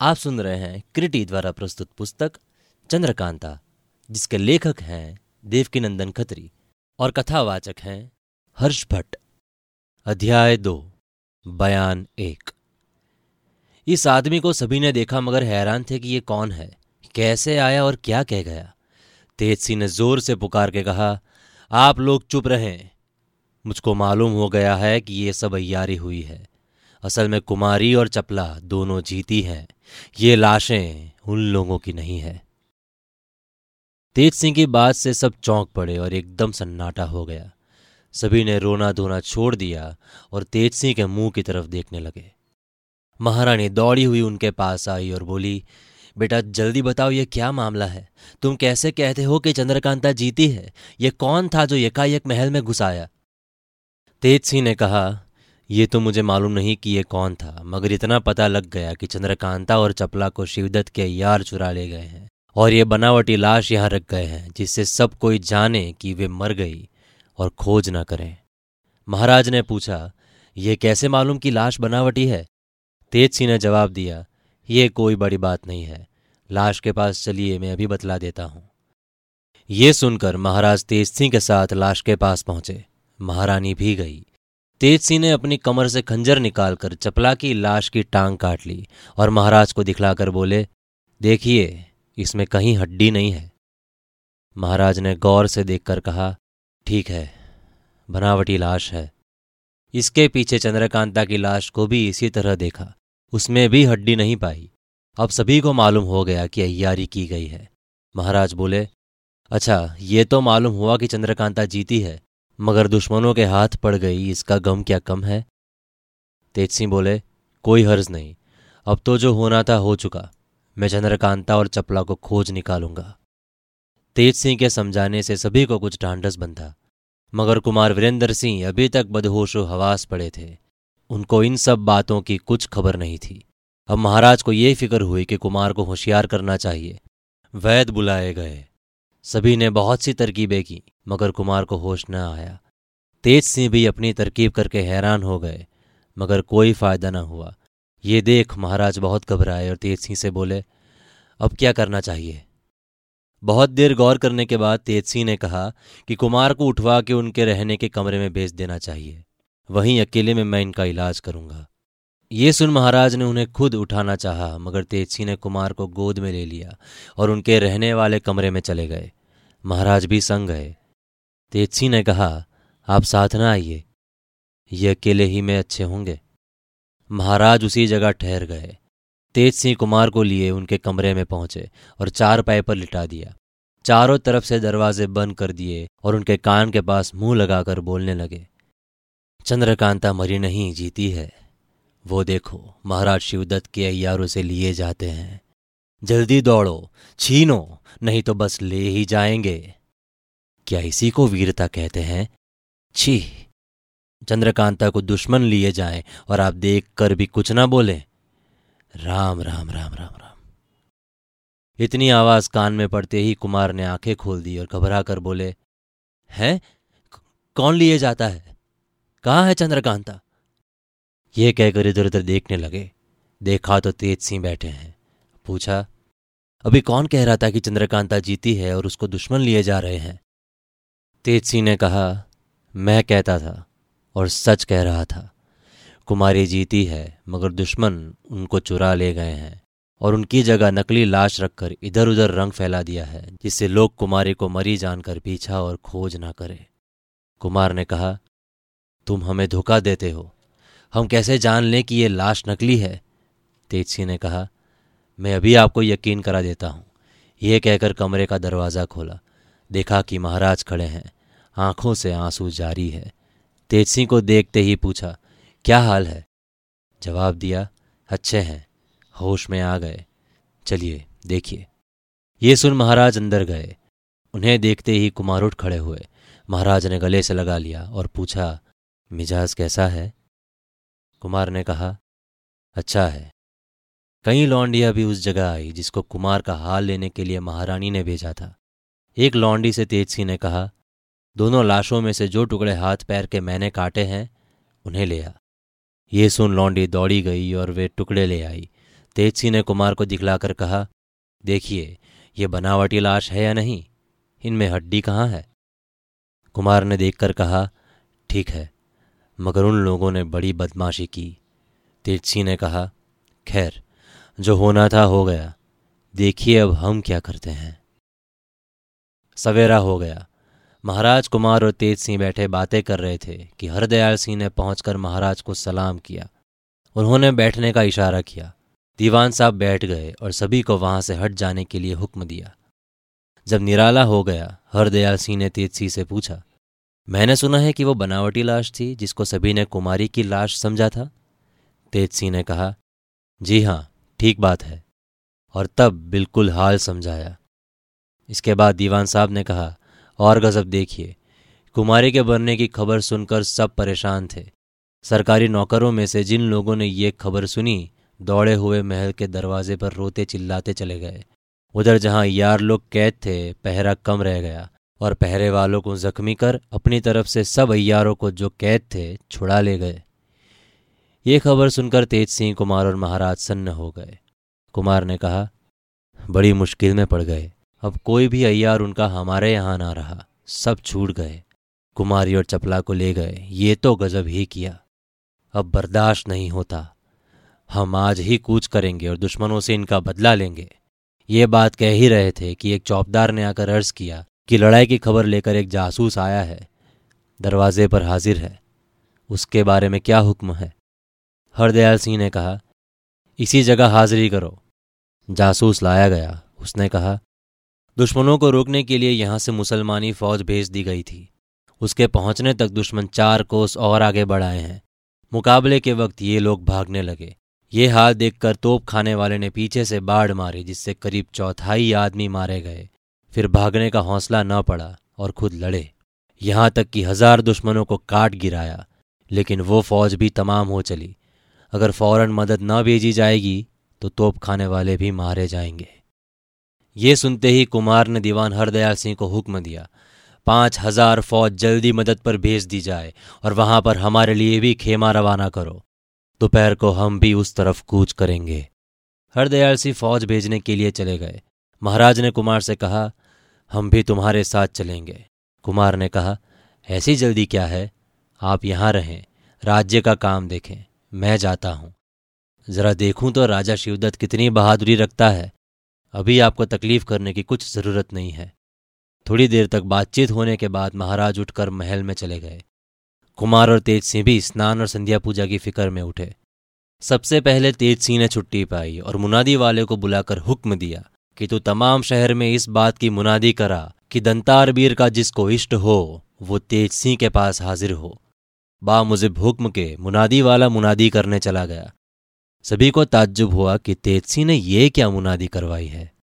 आप सुन रहे हैं क्रिटी द्वारा प्रस्तुत पुस्तक चंद्रकांता, जिसके लेखक हैं देवकी नंदन खत्री और कथावाचक हैं हर्ष भट्ट। अध्याय दो, बयान एक। इस आदमी को सभी ने देखा, मगर हैरान थे कि ये कौन है, कैसे आया और क्या कह गया। तेज सिंह ने ज़ोर से पुकार के कहा, आप लोग चुप रहें। मुझको मालूम हो गया है कि ये सब अयारी हुई है। असल में कुमारी और चपला दोनों जीती हैं। ये लाशें उन लोगों की नहीं है। तेज सिंह की बात से सब चौंक पड़े और एकदम सन्नाटा हो गया। सभी ने रोना धोना छोड़ दिया और तेज सिंह के मुँह की तरफ़ देखने लगे। महारानी दौड़ी हुई उनके पास आई और बोली, बेटा, जल्दी बताओ, ये क्या मामला है? तुम कैसे कहते हो कि चंद्रकांता जीती है? ये कौन था जो एकाएक महल में घुसाया तेज सिंह ने कहा ये तो मुझे मालूम नहीं कि ये कौन था, मगर इतना पता लग गया कि चंद्रकांता और चपला को शिवदत्त के यार चुरा ले गए हैं। और ये बनावटी लाश यहाँ रख गए हैं, जिससे सब कोई जाने कि वे मर गई और खोज न करें। महाराज ने पूछा, ये कैसे मालूम कि लाश बनावटी है? तेज सिंह ने जवाब दिया, ये कोई बड़ी बात नहीं है, लाश के पास चलिए, मैं अभी बतला देता हूँ। ये सुनकर महाराज तेज सिंह के साथ लाश के पास पहुँचे, महारानी भी गई। तेज सिंह ने अपनी कमर से खंजर निकालकर चपला की लाश की टांग काट ली और महाराज को दिखलाकर बोले, देखिए, इसमें कहीं हड्डी नहीं है। महाराज ने गौर से देखकर कहा, ठीक है, बनावटी लाश है। इसके पीछे चंद्रकांता की लाश को भी इसी तरह देखा, उसमें भी हड्डी नहीं पाई। अब सभी को मालूम हो गया कि अयारी की गई है। महाराज बोले अच्छा ये तो मालूम हुआ कि चंद्रकांता जीती है मगर दुश्मनों के हाथ पड़ गई, इसका गम क्या कम है? तेज सिंह बोले, कोई हर्ज नहीं। अब तो जो होना था हो चुका। मैं चंद्रकांता और चपला को खोज निकालूँगा। तेज सिंह के समझाने से सभी को कुछ ढांढस बंधा। मगर कुमार वीरेंद्र सिंह अभी तक बदहोशो हवास पड़े थे। उनको इन सब बातों की कुछ खबर नहीं थी। अब महाराज को ये फ़िक्र हुई कि कुमार को होशियार करना चाहिए। वैद बुलाए गए। सभी ने बहुत सी तरकीबें की, मगर कुमार को होश न आया। तेज सिंह भी अपनी तरकीब करके हैरान हो गए, मगर कोई फ़ायदा न हुआ। ये देख महाराज बहुत घबराए और तेज सिंह से बोले, अब क्या करना चाहिए? बहुत देर गौर करने के बाद तेज सिंह ने कहा कि कुमार को उठवा के उनके रहने के कमरे में भेज देना चाहिए। वहीं अकेले में मैं इनका इलाज करूँगा। ये सुन महाराज ने उन्हें खुद उठाना चाहा, मगर तेज सिंह ने कुमार को गोद में ले लिया और उनके रहने वाले कमरे में चले गए। महाराज भी संग गए। तेजसी ने कहा, आप साथ ना आइए। ये अकेले ही में अच्छे होंगे महाराज उसी जगह ठहर गए। तेज सिंह कुमार को लिए उनके कमरे में पहुँचे और चार पाए पर लिटा दिया। चारों तरफ़ से दरवाजे बंद कर दिए और उनके कान के पास मुँह लगाकर बोलने लगे, चंद्रकांता मरी नहीं, जीती है। वो देखो, महाराज शिवदत्त के अयारों से लिए जाते हैं। जल्दी दौड़ो, छीनो, नहीं तो बस ले ही जाएँगे। क्या इसी को वीरता कहते हैं? छी, चंद्रकांता को दुश्मन लिए जाएँ और आप देख कर भी कुछ ना बोले। राम राम राम राम राम। इतनी आवाज़ कान में पड़ते ही कुमार ने आँखें खोल दी और घबरा कर बोले, हैं? कौन लिए जाता है? कहाँ है चंद्रकांता? ये कहकर इधर उधर देखने लगे। देखा तो तेज सिंह बैठे हैं। पूछा, अभी कौन कह रहा था कि चंद्रकांता जीती है और उसको दुश्मन लिए जा रहे हैं? तेज सिंह ने कहा, मैं कहता था और सच कह रहा था। कुमारी जीती है, मगर दुश्मन उनको चुरा ले गए हैं और उनकी जगह नकली लाश रखकर इधर उधर रंग फैला दिया है, जिससे लोग कुमारी को मरी जानकर पीछा और खोज ना करे। कुमार ने कहा, तुम हमें धोखा देते हो। हम कैसे जान लें कि ये लाश नकली है? तेज सिंह ने कहा, मैं अभी आपको यकीन करा देता हूँ। यह कहकर कमरे का दरवाज़ा खोला। देखा कि महाराज खड़े हैं। आँखों से आँसू जारी है। तेज सिंह को देखते ही पूछा, क्या हाल है? जवाब दिया, अच्छे हैं। होश में आ गए। चलिए, देखिए। ये सुन महाराज अंदर गए। उन्हें देखते ही कुमार उठ खड़े हुए। महाराज ने गले से लगा लिया और पूछा, मिजाज कैसा है? कुमार ने कहा अच्छा है। कई लौंडियाँ भी उस जगह आई जिसको कुमार का हाल लेने के लिए महारानी ने भेजा था। एक लौंडी से तेज सिंह ने कहा, दोनों लाशों में से जो टुकड़े हाथ पैर के मैंने काटे हैं, उन्हें ले आ। ये सुन लौंडी दौड़ी गई और वे टुकड़े ले आई। तेजसी ने कुमार को दिखलाकर कहा, देखिए, ये बनावटी लाश है या नहीं? इनमें हड्डी कहाँ है? कुमार ने देखकर कहा, ठीक है। मगर उन लोगों ने बड़ी बदमाशी की। तेजसी ने कहा, खैर, जो होना था हो गया। देखिए अब हम क्या करते हैं। सवेरा हो गया। महाराज कुमार और तेज सिंह बैठे बातें कर रहे थे कि हरदयाल सिंह ने पहुंचकर महाराज को सलाम किया। उन्होंने बैठने का इशारा किया। दीवान साहब बैठ गए और सभी को वहाँ से हट जाने के लिए हुक्म दिया। जब निराला हो गया, हरदयाल सिंह ने तेज सिंह से पूछा मैंने सुना है कि वो बनावटी लाश थी, जिसको सभी ने कुमारी की लाश समझा था। तेज सिंह ने कहा, जी हाँ, ठीक बात है। और तब बिल्कुल हाल समझाया। इसके बाद दीवान साहब ने कहा, और गजब देखिए, कुमारी के बनने की खबर सुनकर सब परेशान थे। सरकारी नौकरों में से जिन लोगों ने ये खबर सुनी, दौड़े हुए महल के दरवाजे पर रोते चिल्लाते चले गए। उधर जहाँ यार लोग कैद थे, पहरा कम रह गया। और पहरे वालों को जख्मी कर अपनी तरफ़ से सब अयारों को जो कैद थे छुड़ा ले गए। ये खबर सुनकर तेज सिंह कुमार और महाराज सन्न हो गए। कुमार ने कहा, बड़ी मुश्किल में पड़ गए। अब कोई भी अय्यार उनका हमारे यहाँ ना रहा। सब छूट गए। कुमारी और चपला को ले गए। ये तो गजब ही किया। अब बर्दाश्त नहीं होता। हम आज ही कूच करेंगे और दुश्मनों से इनका बदला लेंगे। ये बात कह ही रहे थे कि एक चौपदार ने आकर अर्ज़ किया कि लड़ाई की खबर लेकर एक जासूस आया है, दरवाजे पर हाजिर है। उसके बारे में क्या हुक्म है? हरदयाल सिंह ने कहा, इसी जगह हाजिरी करो। जासूस लाया गया। उसने कहा, दुश्मनों को रोकने के लिए यहाँ से मुसलमानी फौज भेज दी गई थी। उसके पहुँचने तक दुश्मन चार कोस और आगे बढ़ाए हैं। मुकाबले के वक्त ये लोग भागने लगे। ये हाल देखकर तोप खाने वाले ने पीछे से बाढ़ मारी, जिससे करीब चौथाई आदमी मारे गए। फिर भागने का हौसला न पड़ा और खुद लड़े। यहाँ तक कि हज़ार दुश्मनों को काट गिराया, लेकिन वो फौज भी तमाम हो चली। अगर फ़ौरन मदद न भेजी जाएगी तो तोप खाने वाले भी मारे जाएँगे। ये सुनते ही कुमार ने दीवान हरदयाल सिंह को हुक्म दिया, पाँच हज़ार फौज जल्दी मदद पर भेज दी जाए और वहाँ पर हमारे लिए भी खेमा रवाना करो। दोपहर को हम भी उस तरफ़ कूच करेंगे। हरदयाल सिंह फौज भेजने के लिए चले गए। महाराज ने कुमार से कहा हम भी तुम्हारे साथ चलेंगे। कुमार ने कहा, ऐसी जल्दी क्या है? आप यहाँ रहें, राज्य का काम देखें, मैं जाता हूँ। जरा देखूँ तो राजा शिवदत्त कितनी बहादुरी रखता है। अभी आपको तकलीफ़ करने की कुछ ज़रूरत नहीं है। थोड़ी देर तक बातचीत होने के बाद महाराज उठकर महल में चले गए। कुमार और तेज सिंह भी स्नान और संध्या पूजा की फ़िक्र में उठे। सबसे पहले तेज सिंह ने छुट्टी पाई और मुनादी वाले को बुलाकर हुक्म दिया कि तू तमाम शहर में इस बात की मुनादी करा कि दंतार वीर का जिसको इष्ट हो, वो तेज सिंह के पास हाजिर हो। बा मुझे हुक्म के मुनादी वाला मुनादी करने चला गया। सभी को ताज्जुब हुआ कि तेज सिंह ने यह क्या मुनादी करवाई है।